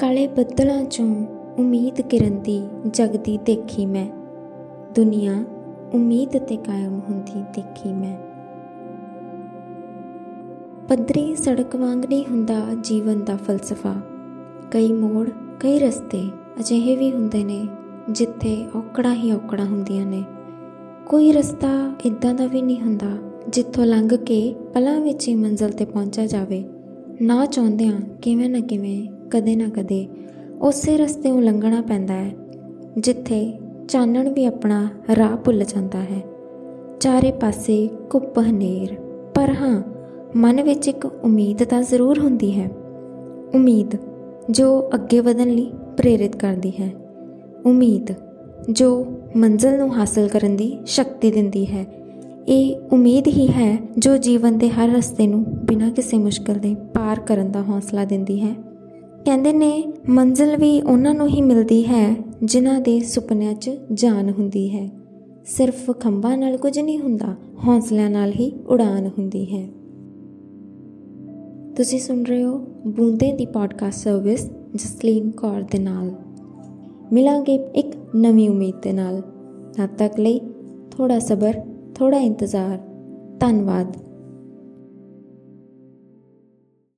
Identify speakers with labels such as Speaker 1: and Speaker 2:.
Speaker 1: ਕਾਲੇ ਬੱਦਲਾਂ ਚੋਂ ਉਮੀਦ ਕਿਰਨ ਦੀ ਜਗਦੀ ਦੇਖੀ ਮੈਂ। ਦੁਨੀਆ ਉਮੀਦ ਤੇ ਕਾਇਮ ਹੁੰਦੀ ਦੇਖੀ ਮੈਂ। ਪੱਧਰੀ ਸੜਕ ਵਾਂਗ ਨਹੀਂ ਹੁੰਦਾ ਜੀਵਨ ਦਾ ਫਲਸਫਾ। ਕਈ ਮੋੜ, ਕਈ ਰਸਤੇ ਅਜਿਹੇ ਵੀ ਹੁੰਦੇ ਨੇ ਜਿੱਥੇ ਔਕੜਾਂ ਹੀ ਔਕੜਾਂ ਹੁੰਦੀਆਂ ਨੇ। ਕੋਈ ਰਸਤਾ ਇਦਾਂ ਦਾ ਵੀ ਨਹੀਂ ਹੁੰਦਾ ਜਿੱਥੋਂ ਲੰਘ ਕੇ ਪਲਾਂ ਵਿੱਚ ਹੀ ਮੰਜ਼ਲ ਤੇ ਪਹੁੰਚਿਆ ਜਾਵੇ। ਨਾ ਚਾਹੁੰਦਿਆਂ ਕਿਵੇਂ ਨਾ ਕਿਵੇਂ ਕਦੇ ਨਾ ਕਦੇ ਉਸੇ ਰਸਤੇ ਨੂੰ ਲੰਘਣਾ ਪੈਂਦਾ ਹੈ, ਜਿੱਥੇ ਚਾਨਣ ਵੀ ਆਪਣਾ ਰਾਹ ਭੁੱਲ ਜਾਂਦਾ ਹੈ। ਚਾਰੇ ਪਾਸੇ ਕੁੱਪ ਹਨੇਰ, ਪਰ ਹਾਂ, ਮਨ ਵਿੱਚ ਇੱਕ ਉਮੀਦ ਤਾਂ ਜ਼ਰੂਰ ਹੁੰਦੀ ਹੈ। ਉਮੀਦ ਜੋ ਅੱਗੇ ਵਧਣ ਲਈ ਪ੍ਰੇਰਿਤ ਕਰਦੀ ਹੈ। ਉਮੀਦ ਜੋ ਮੰਜ਼ਲ ਨੂੰ ਹਾਸਲ ਕਰਨ ਦੀ ਸ਼ਕਤੀ ਦਿੰਦੀ ਹੈ। ਇਹ ਉਮੀਦ ਹੀ ਹੈ ਜੋ ਜੀਵਨ ਦੇ ਹਰ ਰਸਤੇ ਨੂੰ ਬਿਨਾਂ ਕਿਸੇ ਮੁਸ਼ਕਲ ਦੇ ਪਾਰ ਕਰਨ ਦਾ ਹੌਸਲਾ ਦਿੰਦੀ ਹੈ। ਕਹਿੰਦੇ ਨੇ, ਮੰਜ਼ਿਲ ਵੀ ਉਹਨਾਂ ਨੂੰ ਹੀ ਮਿਲਦੀ ਹੈ, ਜਿਨ੍ਹਾਂ ਦੇ ਸੁਪਨਿਆਂ 'ਚ ਜਾਨ ਹੁੰਦੀ ਹੈ। ਸਿਰਫ ਖੰਭਾਂ ਨਾਲ ਕੁਝ ਨਹੀਂ ਹੁੰਦਾ, ਹੌਸਲਿਆਂ ਨਾਲ ਹੀ ਉਡਾਨ ਹੁੰਦੀ ਹੈ। ਤੁਸੀਂ ਸੁਣ ਰਹੇ ਹੋ ਬੂੰਦੇ ਦੀ ਪੋਡਕਾਸਟ ਸਰਵਿਸ ਜਸਲੀਨ ਕੌਰ ਦੇ ਨਾਲ। ਮਿਲਾਂਗੇ ਇੱਕ ਨਵੀਂ ਉਮੀਦ ਦੇ ਨਾਲ। ਤਦ ਤੱਕ ਲਈ ਥੋੜਾ ਸਬਰ ਥੋੜਾ ਇੰਤਜ਼ਾਰ। ਧੰਨਵਾਦ।